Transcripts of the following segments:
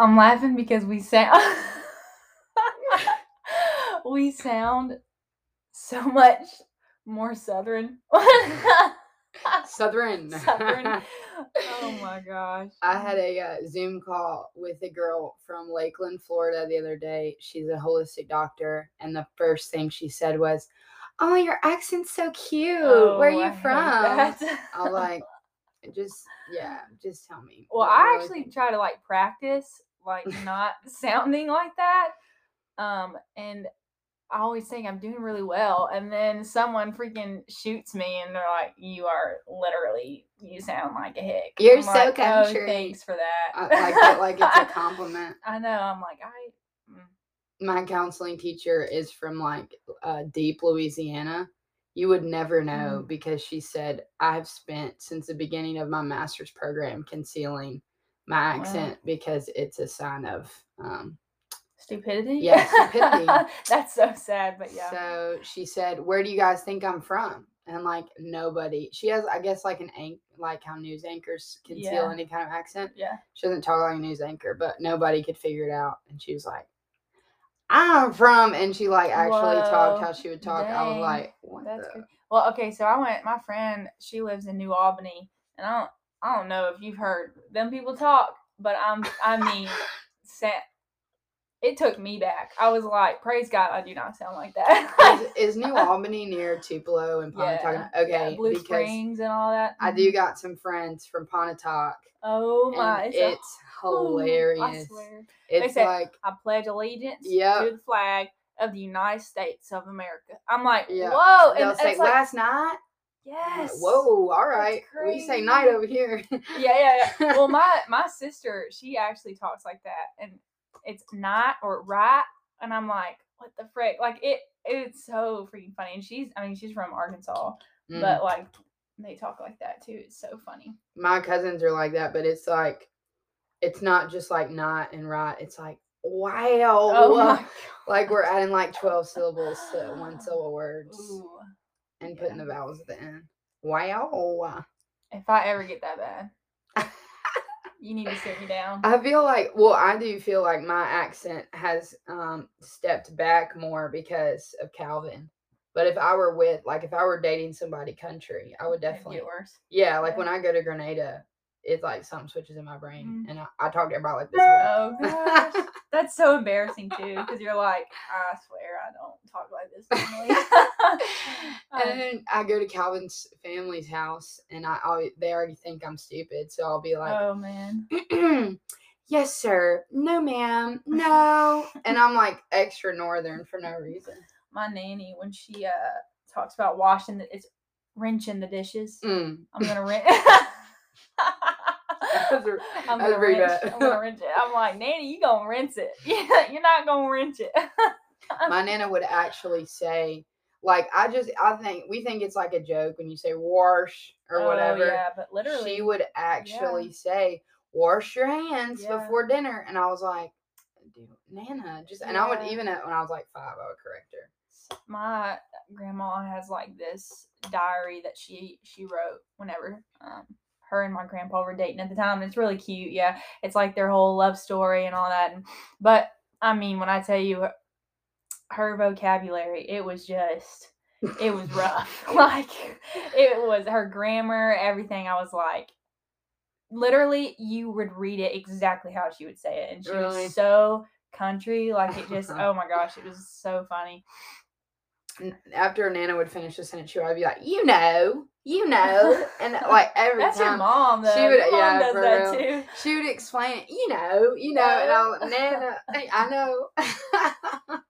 I'm laughing because we sound we sound so much more southern. Southern. southern. Oh my gosh. I had a uh, Zoom call with a girl from Lakeland, Florida the other day. She's a holistic doctor, and the first thing she said was, "Oh, your accent's so cute. Where are Oh, you I from?" I was like, "Just yeah, just tell me." Well, I actually try to like practice like not sounding like that. Um, and I always think I'm doing really well, and then someone freaking shoots me, and they're like, "You are literally, you sound like a hick." You're I'm so like, country." Oh, thanks for that. I like it like it's a compliment. I know. I'm like, I. mm, My counseling teacher is from like uh, deep Louisiana. You would never know Mm. because she said I've spent since the beginning of my master's program concealing my Wow. accent because it's a sign of um, Stupidity. Yeah, stupidity. That's so sad, but yeah. So she said, "Where do you guys think I'm from?" And like nobody, she has, I guess, like an anch, like how news anchors conceal Yeah. any kind of accent. yeah. She doesn't talk like a news anchor, but nobody could figure it out. And she was like, "I'm from," and she like actually talked how she would talk. I was like, "What That's the?" good. Well, okay, so I went. My friend, she lives in New Albany, and I don't, I don't know if you've heard them people talk, but I'm, I mean, sa- it took me back. I was like, praise God, I do not sound like that. Is, is New Albany near Tupelo and Pontotoc? yeah, Okay, Blue because Springs and all that. I do got some friends from Pontotoc, Oh my, and it's, a- hilarious. I swear. It's said, like I pledge allegiance Yep. to the flag of the United States of America. I'm like, Yeah. whoa, and they'll say it's like, last night. Yes, Whoa, all right. We say night over here. yeah, yeah, yeah. Well, my my sister, she actually talks like that, and it's night or right, and I'm like, what the frick? Like it, it's so freaking funny. And she's, I mean, she's from Arkansas, Mm. but like they talk like that too. It's so funny. my cousins are like that, but it's like it's not just like not and right. It's like wow. Oh my like we're adding like twelve syllables to one syllable words Ooh. And putting the vowels at the end. Wow. If I ever get that bad, you need to sit me down. I feel like well, I do feel like my accent has um stepped back more because of Calvin. But if I were with like if I were dating somebody country, I would definitely get worse. Yeah, like Yeah. when I go to Grenada, it's like something switches in my brain, Mhm. and I, I talk to everybody like this. Oh gosh. That's so embarrassing too, because you're like, I swear I don't talk like this normally. and Um, then I go to Calvin's family's house, and I always, they already think I'm stupid, so I'll be like, oh man. "Yes, sir. No, ma'am. No." and I'm like extra northern for no reason. my nanny when she uh talks about washing the it's wrenching the dishes. Mm. I'm gonna wrench. That's a- I'm gonna wrench. bad. I'm gonna rinse it. I'm like, Nanny, you gonna rinse it. Yeah, you're not gonna rinse it. My nana would actually say, like, I just, I think we think it's like a joke when you say wash or Oh, whatever. yeah, but literally, she would actually say, "Wash your hands Yeah. before dinner," and I was like, Nana, just," and I would even at, when I was like five, I would correct her. my grandma has like this diary that she she wrote whenever um her and my grandpa were dating at the time. It's really cute. Yeah, it's like their whole love story and all that. And, but I mean, when I tell you her vocabulary, it was just it was rough. like it was her grammar, everything. I was like, literally, you would read it exactly how she would say it, and she Really? was so country. Like it just, oh my gosh, it was so funny. After Nana would finish a sentence, she would be like, "You know, you know," and like every That's your mom, though. she would- Your mom yeah, does for that real. too. she would explain it, you know, you know, and I was Nana, hey, I know.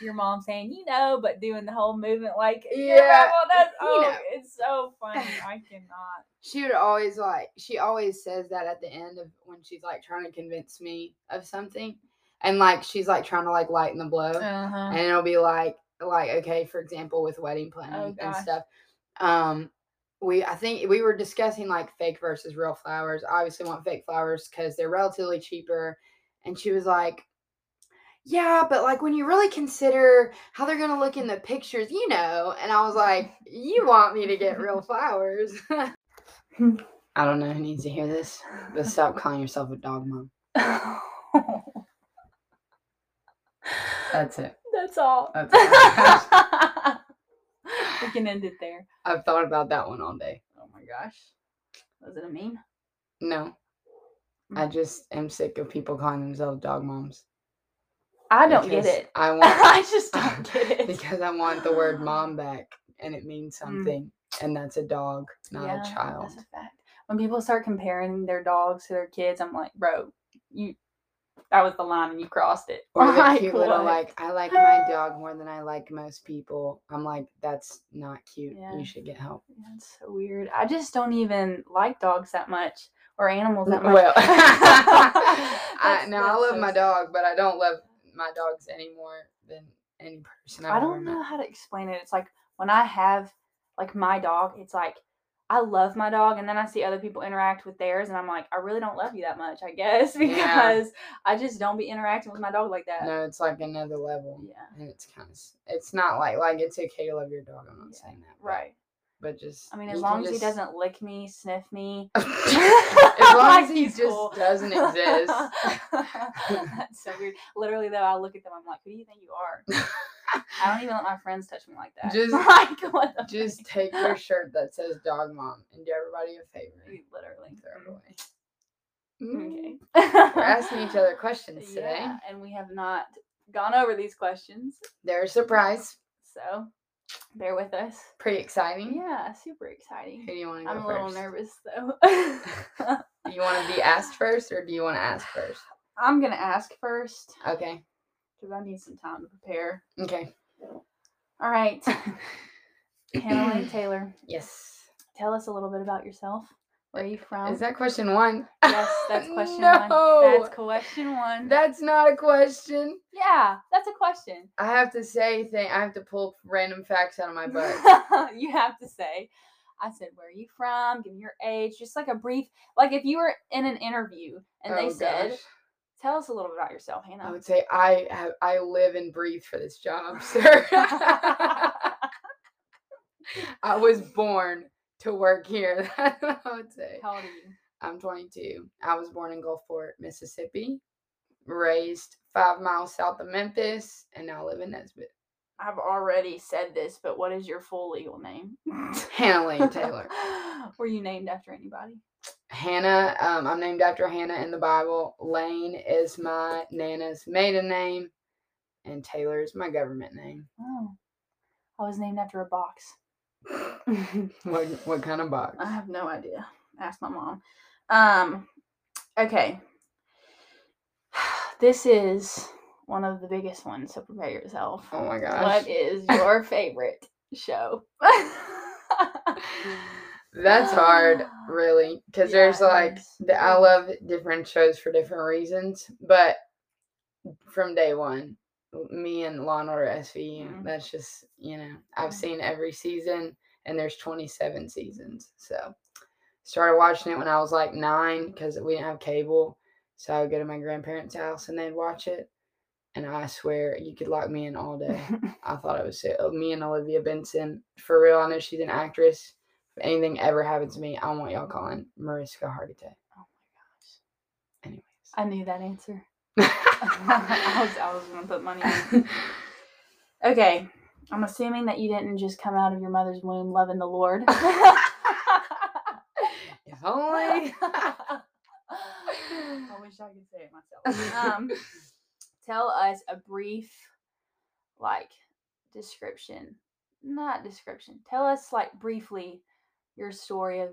Your mom saying, you know, but doing the whole movement like, yeah, grandma, that's you oh, know. it's so funny. I cannot. she would always like she always says that at the end of when she's like trying to convince me of something and like she's like trying to like lighten the blow Uh huh. and it'll be like like okay for example with wedding planning Oh, and stuff um we i think we were discussing like fake versus real flowers. I obviously want fake flowers because they're relatively cheaper. And she was like yeah but like when you really consider how they're gonna look in the pictures you know. And i was like you want me to get real flowers? I don't know who needs to hear this but stop calling yourself a dog mom That's it. That's all. That's we can end it there. I've thought about that one all day. Oh my gosh. Was it a meme? No. I just am sick of people calling themselves dog moms. I don't get it. I want I just don't get it. because I want the word mom back and it means something. And that's a dog, not Mm. Yeah, a child. That's a fact. When people start comparing their dogs to their kids, I'm like, bro, you that was the line and you crossed it. Or the Like, cute little like, I like my dog more than I like most people. I'm like, that's not cute. Yeah. You should get help. That's so weird. I just don't even like dogs that much or animals that much. Well, I, now I love so my dog, but I don't love my dogs any more than any person I've I don't know met. how to explain it. It's like when I have like my dog, it's like I love my dog, and then I see other people interact with theirs, and I'm like, I really don't love you that much, I guess, Yeah. because I just don't be interacting with my dog like that. No, it's like another level. Yeah, And it's kind of, it's not like, like it's okay to love your dog. I'm not Yeah, saying that. but- right. But just, I mean, as long as he doesn't lick me, sniff me, as long like, as he just cool. doesn't exist. That's so weird. Literally, though, I look at them, I'm like, who do you think you are? I don't even let my friends touch me like that. Just- like, just frick? take your shirt that says dog mom and do everybody a favor. Literally. Throw it Mm. away. Mm. Okay. We're asking each other questions today. Yeah, and we have not gone over these questions, They're a surprise. so bear with us. Pretty exciting. Yeah, super exciting. Who do you want to go I'm a first? little nervous though. Do you want to be asked first or do you want to ask first? I'm gonna ask first Okay. Because I need some time to prepare. Okay. All right, Hannah Lane Taylor, Yes. tell us a little bit about yourself. Where are you from? Is that question one? yes, that's question no, one. That's question one. That's not a question. yeah, that's a question. I have to say thing. I have to pull random facts out of my butt. you have to say. I said, "Where are you from? Give me your age." Just like a brief, like if you were in an interview and they Oh, said, gosh. "Tell us a little bit about yourself, Hannah. I would say I have I live and breathe for this job, sir. I was born to work here. That's what I would say. How old are you? I'm 22. I was born in Gulfport, Mississippi, raised five miles south of Memphis, and now live in Nesbit. I've already said this, but what is your full legal name? Hannah Lane Taylor. Were you named after anybody? Hannah, um, I'm named after Hannah in the Bible. Lane is my Nana's maiden name, and Taylor is my government name. Oh, I was named after a box. What what kind of box? I have no idea. Ask my mom. Um, okay. This is one of the biggest ones, so prepare yourself. Oh my gosh. What is your favorite show? That's hard, really, because Yeah, there's like the, I love different shows for different reasons, but from day one, me and Law and Order SVU, Mhm. that's just you know I've Yeah. seen every season, and there's 27 seasons, so started watching it when I was like nine because we didn't have cable, so I would go to my grandparents' house and they'd watch it, and I swear you could lock me in all day. I thought it was so. oh, Me and Olivia Benson, for real. I know she's an actress. If anything ever happens to me, I want y'all calling Mariska Hargitay. Oh my gosh. Anyways. I knew that answer. I was I was gonna put money on. Okay. I'm assuming that you didn't just come out of your mother's womb loving the Lord. if only. I wish I could say it myself. Um, tell us a brief, like, description. Not description. Tell us, like, briefly your story of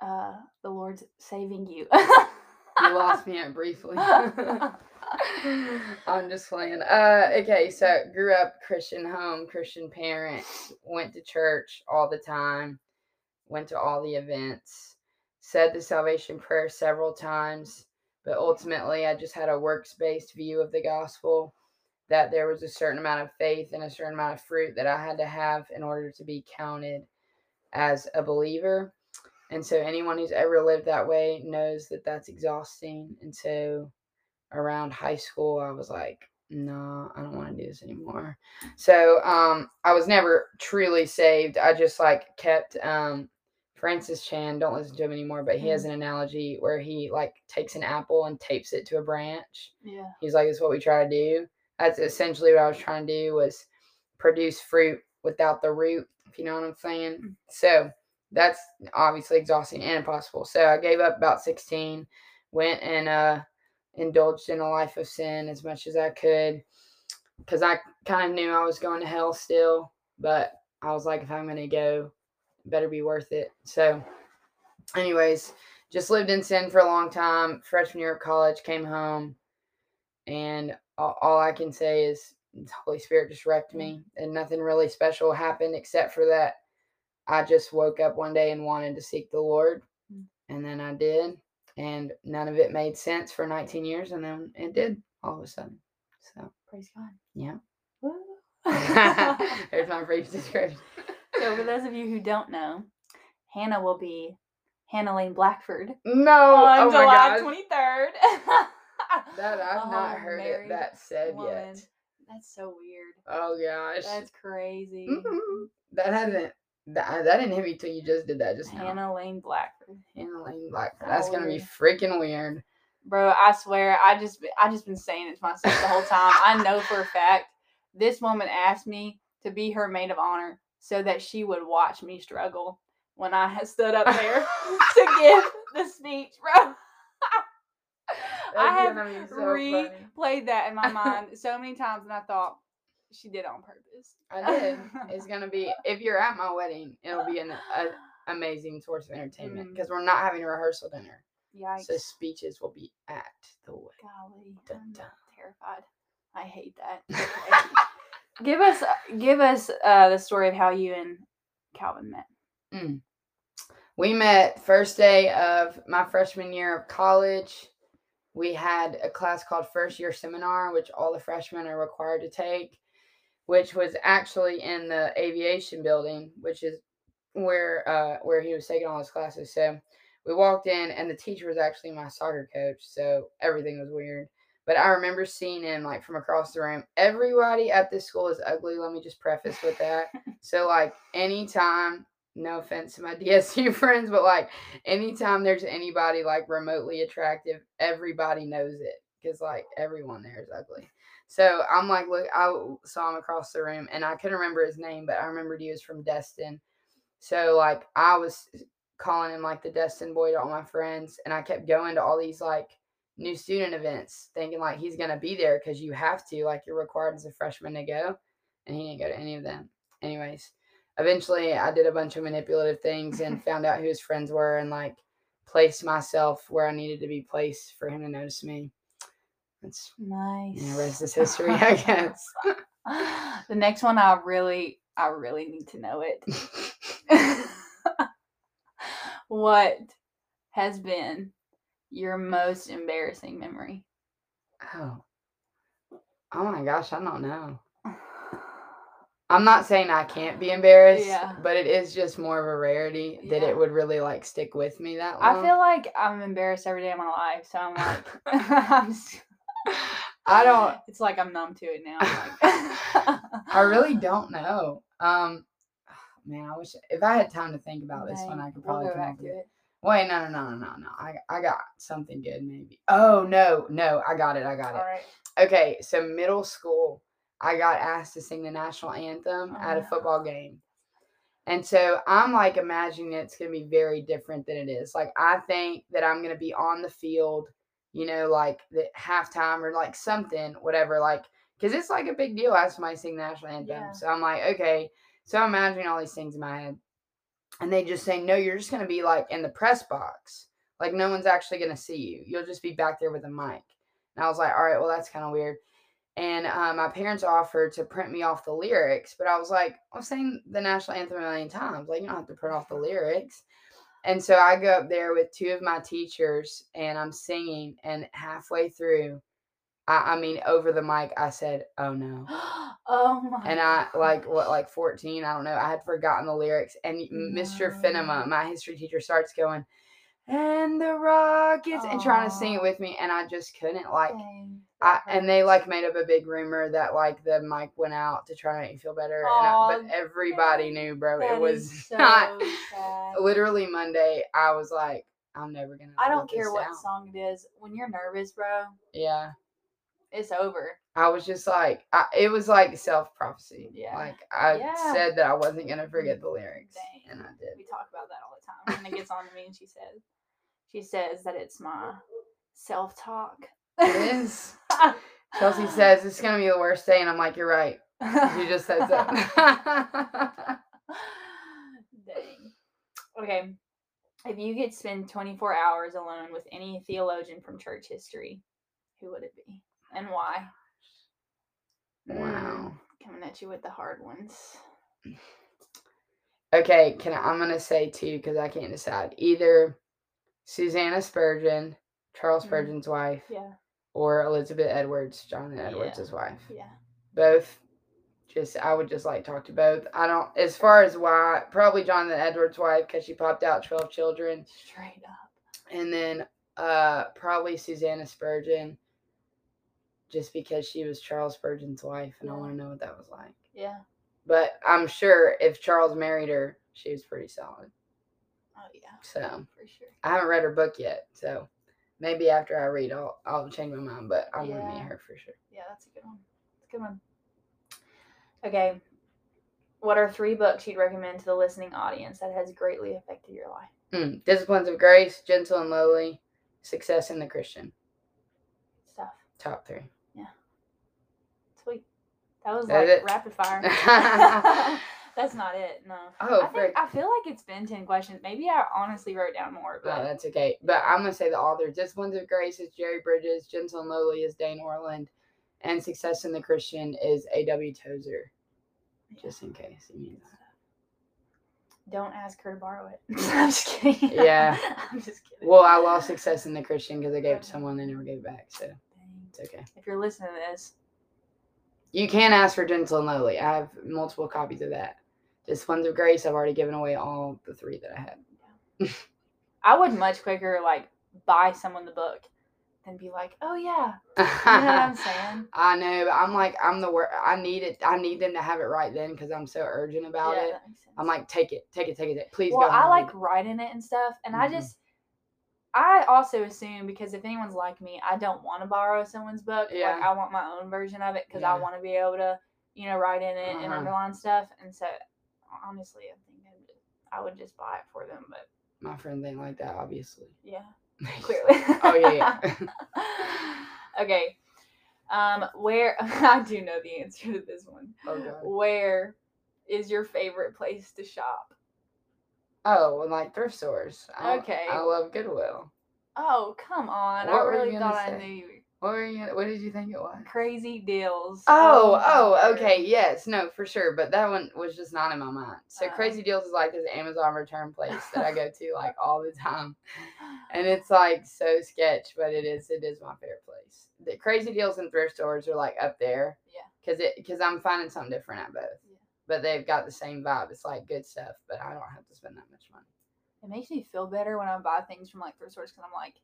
uh, the Lord's saving you. you lost me at briefly. I'm just playing. Uh, okay, so grew up Christian home, Christian parents, went to church all the time, went to all the events, said the salvation prayer several times, but ultimately I just had a works based view of the gospel that there was a certain amount of faith and a certain amount of fruit that I had to have in order to be counted as a believer. And so anyone who's ever lived that way knows that that's exhausting. And so around high school, I was like, no, I don't want to do this anymore. So um, I was never truly saved. I just like kept um, Francis Chan, don't listen to him anymore, but he has an analogy where he like takes an apple and tapes it to a branch. Yeah. He's like, "It's what we try to do." That's essentially what I was trying to do was produce fruit without the root. If you know what I'm saying. Mm. So that's obviously exhausting and impossible. So I gave up about 16, went and uh, indulged in a life of sin as much as I could, because I kind of knew I was going to hell still. But I was like, if I'm gonna go, it better be worth it. So, anyways, just lived in sin for a long time. Freshman year of college, came home, and all, all I can say is the Holy Spirit just wrecked me, and nothing really special happened except for that I just woke up one day and wanted to seek the Lord, and then I did, and none of it made sense for 19 years, and then it did all of a sudden. So, Praise God. yeah, there's my brief description. So for those of you who don't know, Hannah will be Hannah Lane Blackford No, on oh July twenty third. that I've not Oh, heard it that said woman. yet. That's so weird. Oh gosh, That's crazy. Mhm. that hasn't that, that didn't hit me till you just did that just now. Hannah Lane Blackford. Hannah Lane Blackford. That's gonna be freaking weird. Bro, I swear, I just I just been saying it to myself the whole time. I know for a fact this woman asked me to be her maid of honor so that she would watch me struggle when I had stood up there to give the speech, bro. I have so re- funny. that in my mind so many times, and I thought she did it on purpose. I did. It's gonna be if you're at my wedding, it'll be an a, amazing source of entertainment Mm. because we're not having a rehearsal dinner, Yikes! so speeches will be at the wedding. Golly, Dun, I'm terrified. I hate that. Give us, give us uh, the story of how you and Calvin met. We met first day of my freshman year of college. We had a class called First Year Seminar, which all the freshmen are required to take, which was actually in the aviation building, which is where uh, where he was taking all his classes. So we walked in, and the teacher was actually my soccer coach. So everything was weird. But I remember seeing him like from across the room. Everybody at this school is ugly. Let me just preface with that. So like anytime, no offense to my DSU friends, but like anytime there's anybody like remotely attractive, everybody knows it because like everyone there is ugly. So I'm like, look, I saw him across the room and I couldn't remember his name, but I remembered he was from Destin. So like I was calling him like the Destin boy to all my friends, and I kept going to all these like new student events, thinking like he's gonna be there because you have to, like you're required as a freshman to go, and he didn't go to any of them. Anyways, eventually I did a bunch of manipulative things and found out who his friends were and like placed myself where I needed to be placed for him to notice me. That's Nice. you know, rest is history, I guess. the next one, I really, I really need to know it. what has been your most embarrassing memory? oh. Oh my gosh, I don't know. I'm not saying I can't be embarrassed, Yeah. but it is just more of a rarity that Yeah. it would really like stick with me that long. I feel like I'm embarrassed every day of my life, so I'm like, I'm s- I don't It's like I'm numb to it now. Like, I really don't know. Um man, I wish if I had time to think about this one, I could we'll probably go come back to with it. Wait, no, no, no, no, no, no. I I got something good maybe. Oh no, no, I got it, I got All it. right. Okay, so middle school, I got asked to sing the national anthem Oh, at a oh, football game. And so I'm like imagining it's gonna be very different than it is. Like I think that I'm gonna be on the field, you know, like the halftime or like something, whatever, like because it's like a big deal as somebody to sing the national anthem. Yeah. So I'm like, okay. So I'm imagining all these things in my head. And they just say, No, you're just gonna be like in the press box. Like no one's actually gonna see you. You'll just be back there with a mic. And I was like, all right, well, that's kind of weird. And uh, my parents offered to print me off the lyrics, but I was like, I've sang the national anthem a million times. Like, you don't have to print off the lyrics. And so I go up there with two of my teachers and I'm singing. And halfway through, I, I mean, over the mic, I said, oh no. oh my. And I, like, what, like 14, I don't know, I had forgotten the lyrics. And Mr. Finema, my history teacher, starts going, and the rockets, and trying to sing it with me. And I just couldn't, like, Dang. I, and they like made up a big rumor that like the mic went out to try to make you feel better. and I, but everybody knew, bro. It was so not sad. literally Monday. I was like, I'm never gonna. I don't care what song it is. When you're nervous, bro, Yeah, it's over. I was just like, I, it was like self prophecy. Yeah. Like I Yeah. said that I wasn't gonna mm, forget the lyrics, Dang. and I did. We talk about that all the time. And it gets on to me, and she says, she says that it's my self talk. It is. Chelsea says it's gonna be the worst day, and I'm like, you're right. You just said that. Dang. Okay. If you could spend 24 hours alone with any theologian from church history, who would it be and why? wow. Mm, coming at you with the hard ones. Okay, can I, I'm gonna say two because I can't decide. Either Susanna Spurgeon, Charles Mhm. Spurgeon's wife, Yeah. or Elizabeth Edwards, Jonathan Edwards' Yeah. wife. Yeah. Both. Just I would just like talk to both. I don't as far as why probably Jonathan Edwards' wife because she popped out twelve children, Straight up. and then uh probably Susanna Spurgeon, just because she was Charles Spurgeon's wife, and I want to know what that was like. Yeah. But I'm sure if Charles married her, she was pretty solid. Oh, yeah. So For sure. I haven't read her book yet, so maybe after I read, I'll I'll change my mind. But I want to meet her for sure. Yeah, that's a good one. That's a good one. Okay. What are three books you'd recommend to the listening audience that has greatly affected your life? Mm, Disciplines of Grace, Gentle and Lowly, Success in the Christian. Stuff. Top three. That was like it? rapid fire. That's not it. No. Oh, I think frick. I feel like it's been ten questions. Maybe I honestly wrote down more, No, but that's okay. But I'm gonna say the author. Disciplines of Grace is Jerry Bridges. Gentle and Lowly is Dane Ortlund, and Success in the Christian is A.W. Tozer. Just in case you need that. don't ask her to borrow it. I'm just kidding. Yeah. I'm just kidding. Well, I lost Success in the Christian because I gave it to someone they never gave it back. So it's okay. If you're listening to this, You can ask for Gentle and Lowly. I have multiple copies of that. Disciplines of Grace. I've already given away all the three that I had. I would much quicker like buy someone the book than be like, oh yeah, you know what I'm saying? I know, but I'm like, I'm the word. I need it. I need them to have it right then because I'm so urgent about yeah, it. that makes sense. I'm like, take it, take it, take it. Please well, go. I like writing it and stuff, and I Mhm. just, I also assume because if anyone's like me, I don't want to borrow someone's book. Yeah. Like I want my own version of it because Yeah. I want to be able to, you know, write in it and Uh-huh. underline stuff. And so, honestly, I think I would, I would just buy it for them. But My friend ain't like that, obviously. yeah, clearly. oh yeah, yeah. okay. Um, where I do know the answer to this one. oh god. Where is your favorite place to shop? Oh, and like thrift stores. I, Okay. I love Goodwill. Oh, come on. What I really thought I say? knew you. What were you? What did you think it was? Crazy deals. Oh, oh, okay, yes, no, for sure. But that one was just not in my mind. So Uh. Crazy Deals is like this Amazon return place that I go to like all the time, and it's like so sketch, but it is it is my favorite place. The Crazy Deals and thrift stores are like up there. Yeah. Cause it because I'm finding something different at both. But they've got the same vibe. It's like good stuff, but I don't have to spend that much money. It makes me feel better when I buy things from like thrift stores because I'm like,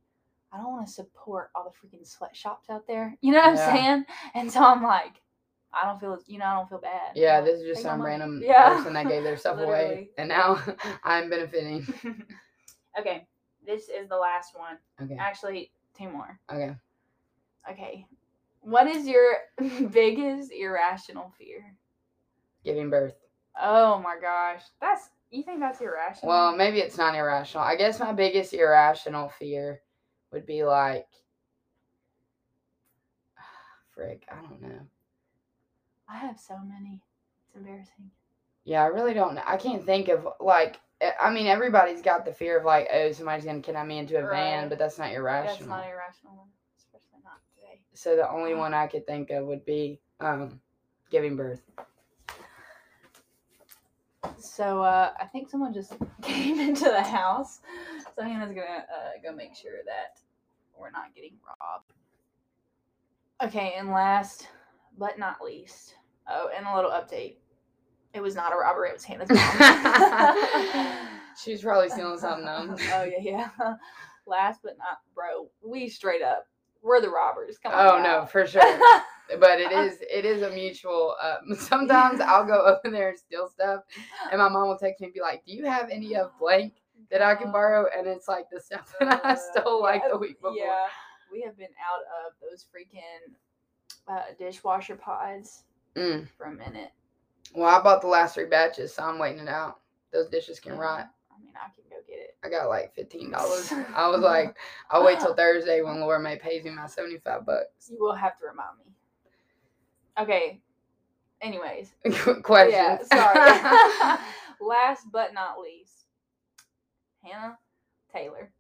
I don't want to support all the freaking sweatshops out there. You know what Yeah. I'm saying? And so I'm like, I don't feel, you know, I don't feel bad. Yeah, this is just some money." random Yeah. person that gave their stuff away, and now I'm benefiting. okay, this is the last one. Okay, Actually, two more. okay. Okay. What is your biggest irrational fear? Giving birth. Oh my gosh. That's you think that's irrational? Well, maybe it's not irrational. I guess my biggest irrational fear would be like, frick, I don't know. I have so many. It's embarrassing. Yeah, I really don't know. I can't think of like. I mean, everybody's got the fear of like, oh, somebody's gonna kidnap me into a van, but that's not irrational. That's not irrational, especially not today. so the only one I could think of would be um, giving birth. So uh, I think someone just came into the house. So Hannah's gonna uh, go make sure that we're not getting robbed. Okay, and last but not least, oh, and a little update. It was not a robbery. It was Hannah's mom. She's probably stealing something. Though. oh yeah, yeah. Last but not, bro, we straight up we're the robbers. Come on. Oh no, for sure. But it is it is a mutual. Um, sometimes I'll go up in there and steal stuff, and my mom will text me and be like, "Do you have any of blank that I can Uh, borrow?" And it's like the stuff that I uh, stole like yeah, the week before. Yeah, we have been out of those freaking uh, dishwasher pods Mm. for a minute. Well, I bought the last three batches, so I'm waiting it out. Those dishes can rot. I can go get it. I got like fifteen dollars. I was like, I'll wait till Thursday when Laura May pays me my seventy five bucks. You will have to remind me. Okay. Anyways, Questions. yeah. Sorry. Last but not least, Hannah Taylor.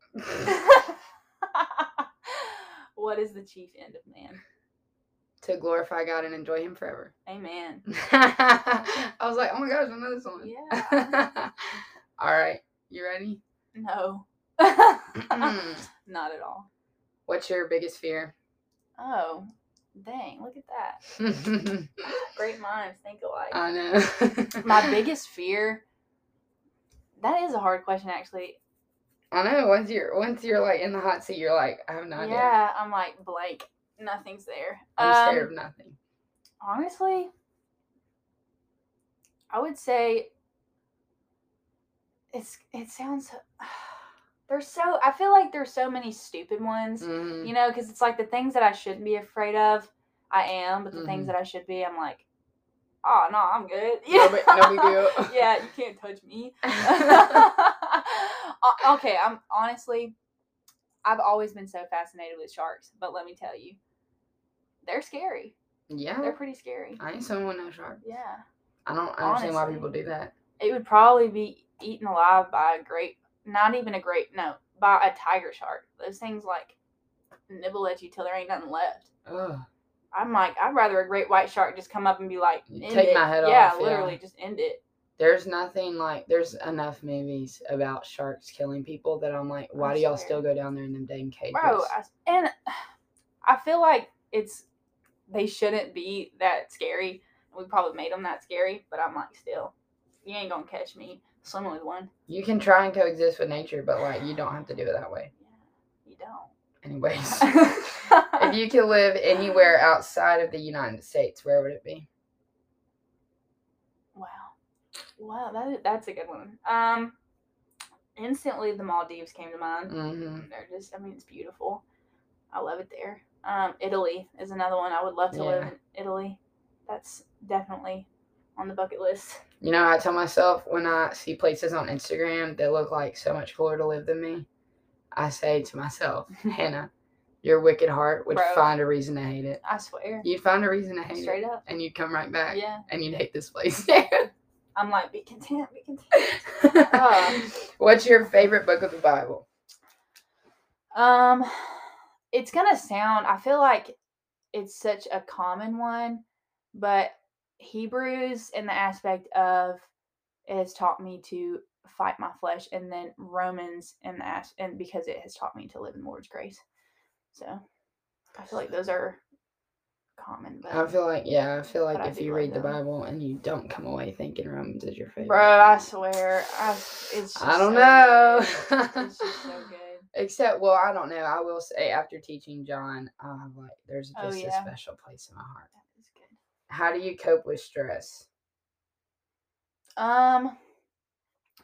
what is the chief end of man? to glorify God and enjoy Him forever. Amen. I was like, oh my gosh, I know this one. Yeah. All right, you ready? No. Not at all. What's your biggest fear? Oh, dang! Look at that. Great minds think alike. I know. My biggest fear. That is a hard question, actually. I know. Once you're once you're like in the hot seat, you're like, I have no idea. Yeah, I'm like blank. Nothing's there. I'm scared Um, of nothing. honestly, I would say it's. It sounds. There's so. I feel like there's so many stupid ones. Mhm. You know, because it's like the things that I shouldn't be afraid of, I am, but the Mhm. things that I should be, I'm like, oh no, I'm good. No big- no big deal. yeah, you can't touch me. Okay, I'm honestly, I've always been so fascinated with sharks, but let me tell you, they're scary. yeah. They're pretty scary. I ain't someone no shark. Yeah, I don't understand why people do that. it would probably be eaten alive by a great, not even a great, no, by a tiger shark. Those things like nibble at you till there ain't nothing left. Ugh. I'm like, I'd rather a great white shark just come up and be like, take it. my head yeah, off, yeah. literally, just end it. There's nothing like there's enough movies about sharks killing people that I'm like, why I do y'all swear. still go down there in them dang cages? Bro, I, and I feel like it's they shouldn't be that scary. We probably made them that scary, but I'm like, still, you ain't gonna catch me swimming with one. you can try and coexist with nature, but like you don't have to do it that way. Yeah, you don't. Anyways. if you could live anywhere outside of the United States, where would it be? wow, wow, that that's a good one. Um, instantly the Maldives came to mind. Mm-hmm. They're just, I mean, it's beautiful. I love it there. Um, Italy is another one. I would love to live in Italy. That's definitely on the bucket list. You know, I tell myself when I see places on Instagram that look like so much cooler to live than me, I say to myself, Hannah, your wicked heart would Bro. find a reason to hate it. I swear. You'd find a reason to hate Straight it. up. And you'd come right back. Yeah. And you'd hate this place. I'm like, be content, be content. Uh. What's your favorite book of the Bible? Um, it's gonna sound. I feel like it's such a common one, but Hebrews in the aspect of it has taught me to fight my flesh, and then Romans in the as and because it has taught me to live in the Lord's grace. So I feel like those are common. But I feel like yeah, I feel like if you read the. Bible and you don't come away thinking Romans is your favorite. bro, I swear, I it's. Just I don't so know. It's just so good. Except, well, I don't know. I will say after teaching John, have like there's Oh, just yeah. a special place in my heart. That is good. How do you cope with stress? Um,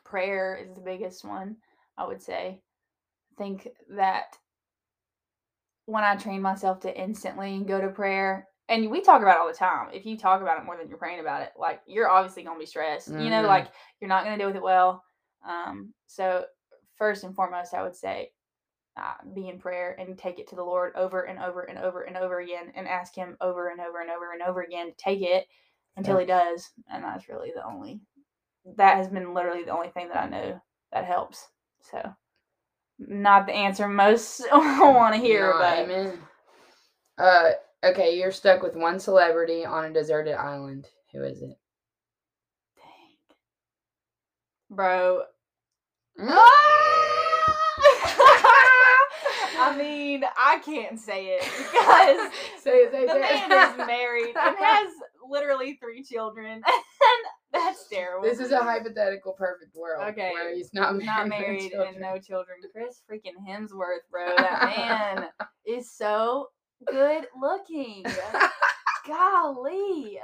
prayer is the biggest one, I would say. I think that when I train myself to instantly go to prayer, and we talk about it all the time. If you talk about it more than you're praying about it, like you're obviously gonna be stressed. You know, Mhm. like you're not gonna deal with it well. Um, so first and foremost, I would say uh, be in prayer and take it to the Lord over and over and over and over again, and ask Him over and over and over and over again to take it until He does. And that's really the only. That has been literally the only thing that I know that helps. So, not the answer most want to hear, No, but amen. Uh, okay, you're stuck with one celebrity on a deserted island. Who is it? dang, bro. I mean, I can't say it because say it, say the man is married and has literally three children, and that's terrible. This is a hypothetical perfect world. Okay, Where he's not married. not married children. and no children. Chris freaking Hemsworth, bro. That man, is so good looking. Golly.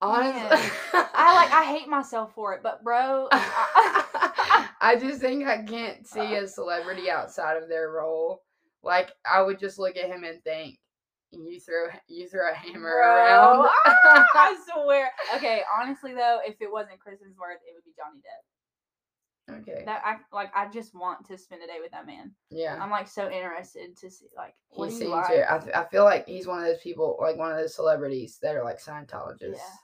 Honestly, I like I hate myself for it, but bro, I, I just think I can't see a celebrity outside of their role. Like I would just look at him and think, you throw you throw a hammer bro, around. ah, I swear. Okay, honestly though, if it wasn't Chris Hemsworth, it would be Johnny Depp. okay. That I like. I just want to spend a day with that man. yeah. I'm like so interested to see like He what do seems like? I, I feel like he's one of those people, like one of those celebrities that are like Scientologists. Yeah.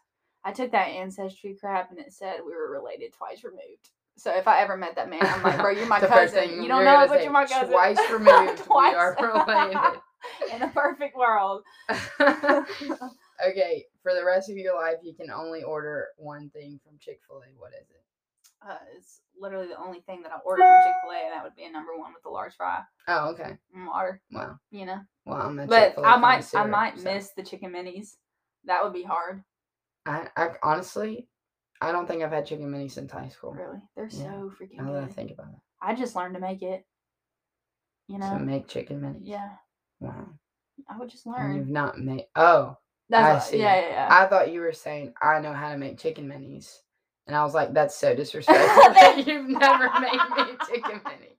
I took that ancestry crap and it said we were related twice removed. So if I ever met that man, I'm like, bro, you're my cousin. You don't know but you're my cousin. "Twice removed, we Twice. are related." In a perfect world. okay, for the rest of your life, you can only order one thing from Chick Fil A. What is it? Uh, it's literally the only thing that I ordered from Chick Fil A, and that would be a number one with the large fry Oh, okay. water. Wow. You know, Well, I'm a but Chick-fil-A I might, I might so- miss the chicken minis. That would be hard. I, I honestly, I don't think I've had chicken minis since high school. Really, they're Yeah, so freaking Now that I good. think about it, I just learned to make it. You know, so make chicken minis. yeah, Wow. I would just And learn. you've not made. Oh, That's I what- see. yeah, yeah, yeah. I thought you were saying I know how to make chicken minis, and I was like, that's so disrespectful that you've never made me chicken minis.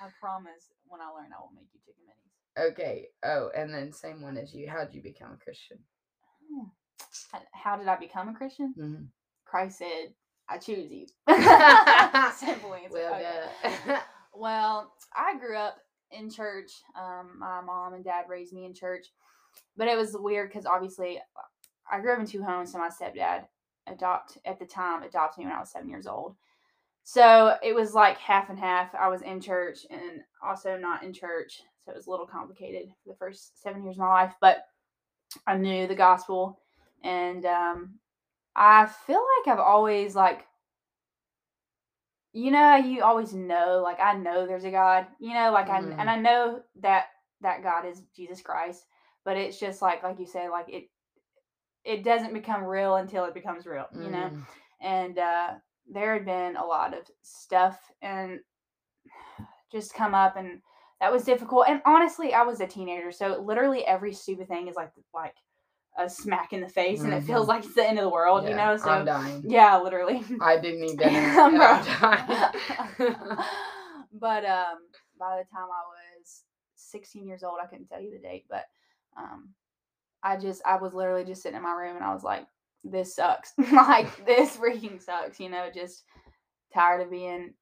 I promise when I learn, I will make you chicken minis. Okay. Oh, and then same one as you. How'd you become a Christian? Hmm. How did I become a Christian? Mm-hmm. Christ said, I choose you. Simple answer. Well, Okay. yeah. Well, I grew up in church. Um, my mom and dad raised me in church, but it was weird because obviously I grew up in two homes. So my stepdad adopt at the time adopted me when I was seven years old. So it was like half and half. I was in church and also not in church. So it was a little complicated for the first seven years of my life, but I knew the gospel and um, I feel like I've always like you know you always know like I know there's a God, you know, like I Mhm. and I know that that God is Jesus Christ, but it's just like like you say like it it doesn't become real until it becomes real, you know. Mm, And uh there had been a lot of stuff and just come up and that was difficult. And honestly, I was a teenager, so literally every stupid thing is like like a smack in the face and it feels Mhm. like it's the end of the world, you know? So I'm dying. yeah, literally. I didn't need dinner. and Bro. I'm dying. but um by the time I was 16 years old, I couldn't tell you the date, but um I just I was literally just sitting in my room and I was like, this sucks. like this freaking sucks, you know, just tired of being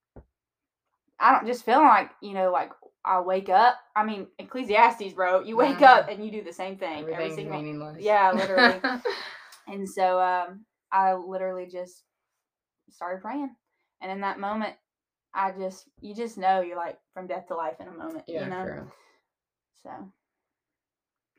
I don't just feeling like, you know, like I wake up. I mean, Ecclesiastes, bro. You wake up and you do the same thing every single meaningless. Yeah, literally. and so um, I literally just started praying. And in that moment, I just, you just know you're like from death to life in a moment, yeah, you know? true. So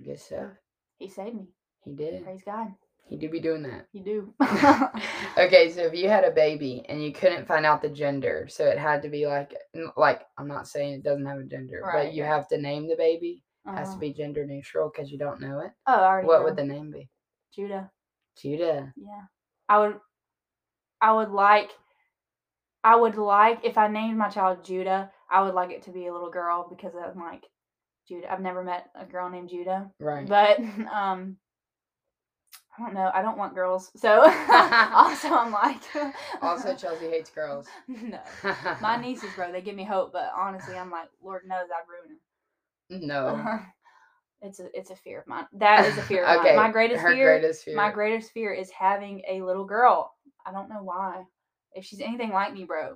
Good stuff. he saved me. He did. Praise God. He do be doing that. You do. Okay, so if you had a baby and you couldn't find out the gender, so it had to be like, like I'm not saying it doesn't have a gender, Right, but you yeah. have to name the baby. Has Uh, to be gender neutral because you don't know it. oh, I already What know. would the name be? Judah. Judah. Yeah. I would, I would like, I would like, if I named my child Judah, I would like it to be a little girl because I'm like, Judah. I've never met a girl named Judah. Right. but um i don't know i don't want girls so also i'm like also, Chelsea hates girls. no my nieces bro they give me hope but honestly i'm like lord knows i'd ruin them. No. it's a it's a fear of mine that is a fear of okay. mine my greatest her fear greatest fear. my greatest fear is having a little girl i don't know why if she's anything like me bro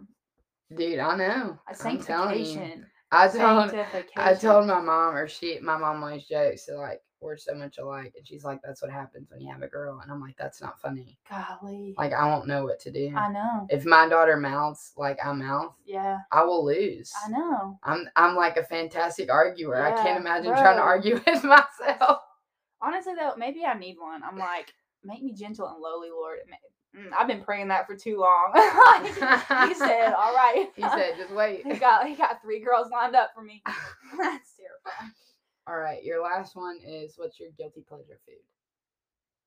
Dude, I know. a I'm telling you. sanctification I told I told my mom, or she, my mom always jokes, so like we're so much alike, and she's like, "That's what happens when you have a girl," and I'm like, "That's not funny. golly Like I won't know what to do. i know If my daughter mouths like I mouth, yeah I will lose. i know I'm I'm like a fantastic arguer. I can't imagine trying to argue with myself. Honestly, though, maybe I need one. I'm like, make me gentle and lowly, Lord. Mm, I've been praying that for too long. Like, he said, "All right." He said, "Just wait." he got he got three girls lined up for me. That's terrifying. All right, your last one is what's your guilty pleasure food?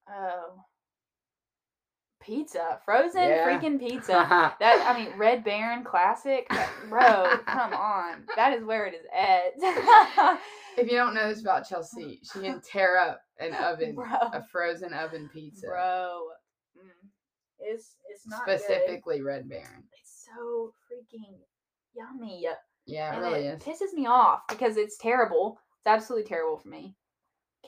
Oh, pizza, frozen Yeah. freaking pizza. That I mean, Red Baron classic, bro. come on, that is where it is at, if you don't know this about Chelsea, she can tear up an oven, bro. a frozen oven pizza, Bro, mm, it's it's not good. specifically Red Baron. It's so freaking yummy, Yeah, it and really it is. pisses me off because it's terrible. It's absolutely terrible for me.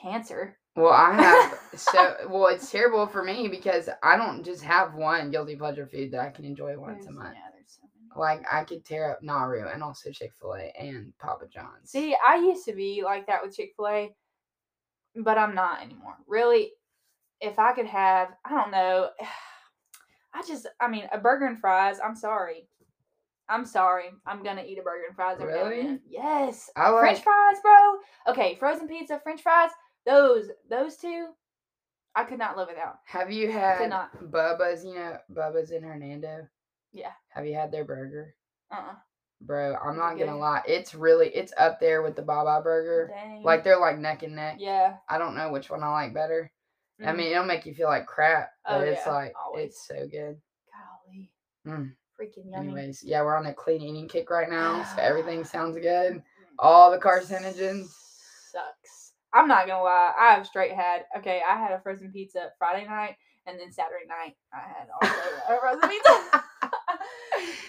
Cancer. Well, I have so well. It's terrible for me because I don't just have one guilty pleasure food that I can enjoy once a month. Yeah, there's so. Like I could tear up Naru and also Chick Fil A and Papa John's. See, I used to be like that with Chick Fil A, but I'm not anymore. Really, if I could have, I don't know. I just, I mean, a burger and fries. I'm sorry. I'm sorry. I'm gonna eat a burger and fries every Really? then. Yes. I like. French fries, bro. Okay, frozen pizza, French fries. Those, those two, I could not live without. Have you had not. Bubba's? You know Bubba's in Hernando. Yeah. Have you had their burger, Uh. bro? I'm not gonna lie. It's really it's up there with the Baba Burger. Dang. Like they're like neck and neck. Yeah. I don't know which one I like better. I Mm. mean, it'll make you feel like crap, but Oh, it's yeah, like always. it's so good. golly, Mm. Freaking yummy. Anyways, yeah, we're on a clean eating kick right now, so everything sounds good. All the carcinogens. sucks. I'm not gonna lie. I have straight had okay. I had a frozen pizza Friday night, and then Saturday night I had also a frozen pizza.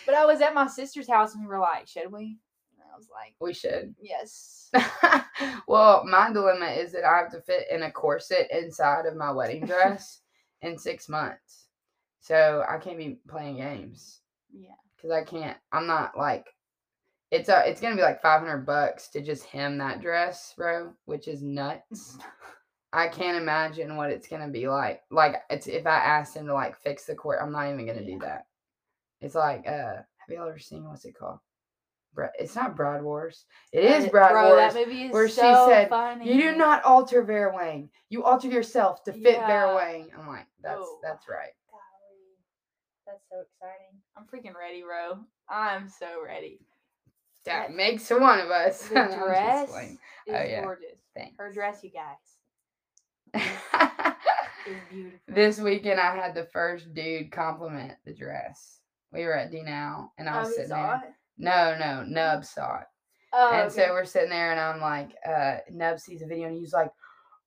but I was at my sister's house, and we were like, "Should we?" And I was like, We should. "Yes." well, my dilemma is that I have to fit in a corset inside of my wedding dress in six months. So I can't be playing games Yeah. because I can't. I'm not like. It's a, it's gonna be like five hundred bucks to just hem that dress, bro, which is nuts. I can't imagine what it's gonna be like. Like it's if I asked him to like fix the court, I'm not even gonna do that. It's like, uh, have you ever seen what's it called? Bra- It's not Bride Wars. It is Brad Bro, Wars. that movie is where she said, funny. You do not alter Vera Wang. You alter yourself to fit Vera Wang. I'm like, that's Oh. that's right. That's so exciting. I'm freaking ready, bro. I'm so ready. That That- makes one of us. The I'm just dress is Oh, yeah. gorgeous. Thanks. Her dress, you guys, is beautiful. this weekend I had the first dude compliment the dress. We were at D now and I Oh, was he sitting there. it? No, no, Nub saw it. Oh, and okay. so we're sitting there and I'm like, uh, Nub sees a video and he's like,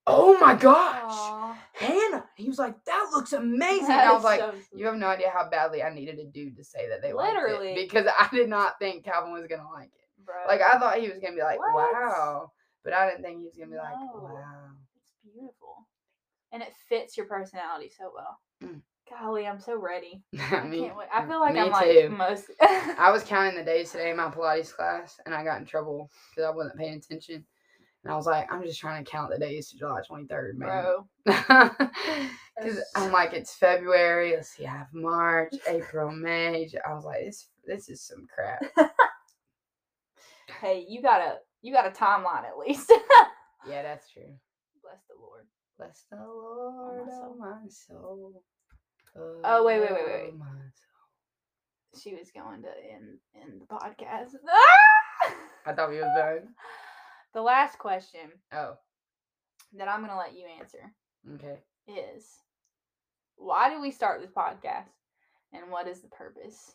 Oh my gosh, Aw, Hannah. He was like, That looks amazing. that and I was like, so You have no idea how badly I needed a dude to say that they Literally. liked it because I did not think Calvin was gonna like it. bro. Like I thought he was gonna be like, What? "Wow," but I didn't think he was gonna be like, "Wow." it's beautiful, and it fits your personality so well. Mm. Golly, I'm so ready. I I can't wait. I feel like I'm too. like most. I was counting the days today in my Pilates class, and I got in trouble because I wasn't paying attention. And I was like, "I'm just trying to count the days to July 23rd, man." Because I'm like, it's February. Let's see, I have March, April, May. I was like, this this is some crap. Hey, you got a you got a timeline at least. yeah, that's true. Bless the Lord. Bless the Lord, my oh my soul. Oh, wait, wait, wait, wait, oh wait. my soul. She was going to end end the podcast. I thought we were done. The last question Oh, that I'm gonna let you answer okay. is why do we start this podcast and what is the purpose?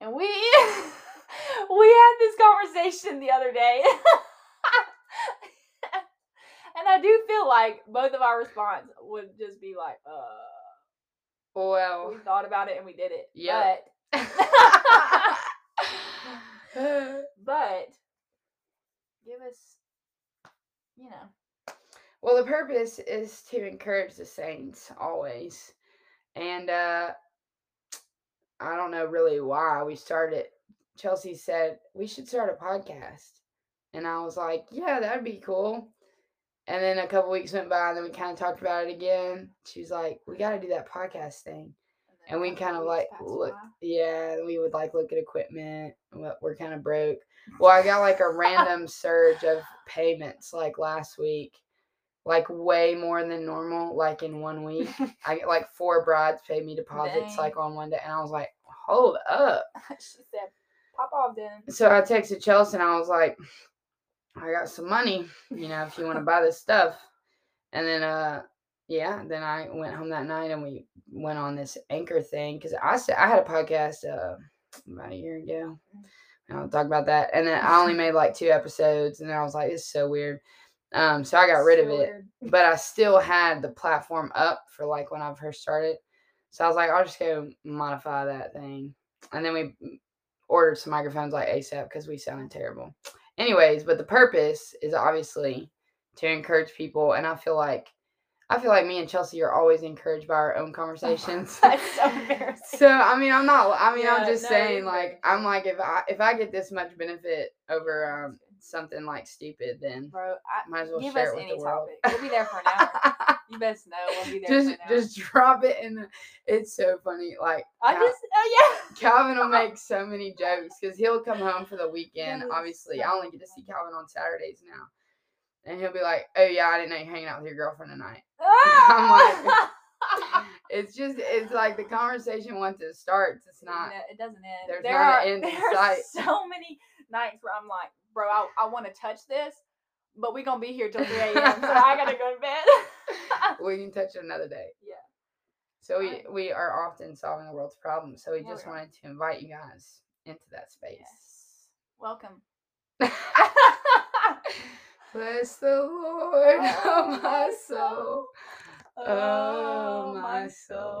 And we we had this conversation the other day. and I do feel like both of our response would just be like, uh Well, we thought about it and we did it. Yep. But but give us you know well, the purpose is to encourage the saints always, and uh I don't know really why we started. Chelsea said we should start a podcast, and I was like, yeah, that'd be cool. And then a couple weeks went by, and then we kind of talked about it again. She was like, we got to do that podcast thing. And we kind of like look yeah we would like look at equipment we're, we're kind of broke well i got like a random surge of payments like last week like way more than normal like in one week. I get like four brides paid me deposits Dang. like on one day and i was like hold up. She said pop off then. So i texted chelsea and i was like i got some money you know if you want to buy this stuff. And then uh yeah, then I went home that night and we went on this anchor thing because I said I had a podcast uh, about a year ago. And I'll talk about that. And then I only made like two episodes, and then I was like, "It's so weird." Um, so I got rid of it, weird. but I still had the platform up for like when I first started. So I was like, I'll just go modify that thing, and then we ordered some microphones like ASAP because we sounded terrible. Anyways, but the purpose is obviously to encourage people, and I feel like I feel like me and Chelsea are always encouraged by our own conversations. That's so embarrassing. So I mean, I'm not. I mean, I'm just no, saying. Like. I'm like, if I if I get this much benefit over um something like stupid, then Bro, I, might as well give share us it with any the world. topic. We'll be there for an hour. You best know we'll be there just just drop it in. The, it's so funny. Like I Cal- just, yeah. Calvin will make so many jokes because he'll come home for the weekend. Obviously, I only get to see Calvin on Saturdays now, and he'll be like, "Oh yeah, I didn't know you're hanging out with your girlfriend tonight." Yeah. It's just it's like the conversation once it starts, it's not. No, it doesn't end. there's there not are, an end there are so many nights where I'm like, bro, I, I want to touch this, but we gonna be here till 3 a.m. so I gotta go to bed. we can touch it another day. yeah. So we Right. we are often solving the world's problems. So we Yeah, just we wanted to invite you guys into that space. Yes. Welcome. Bless the Lord, oh, oh my Oh, soul. soul. Oh, my soul.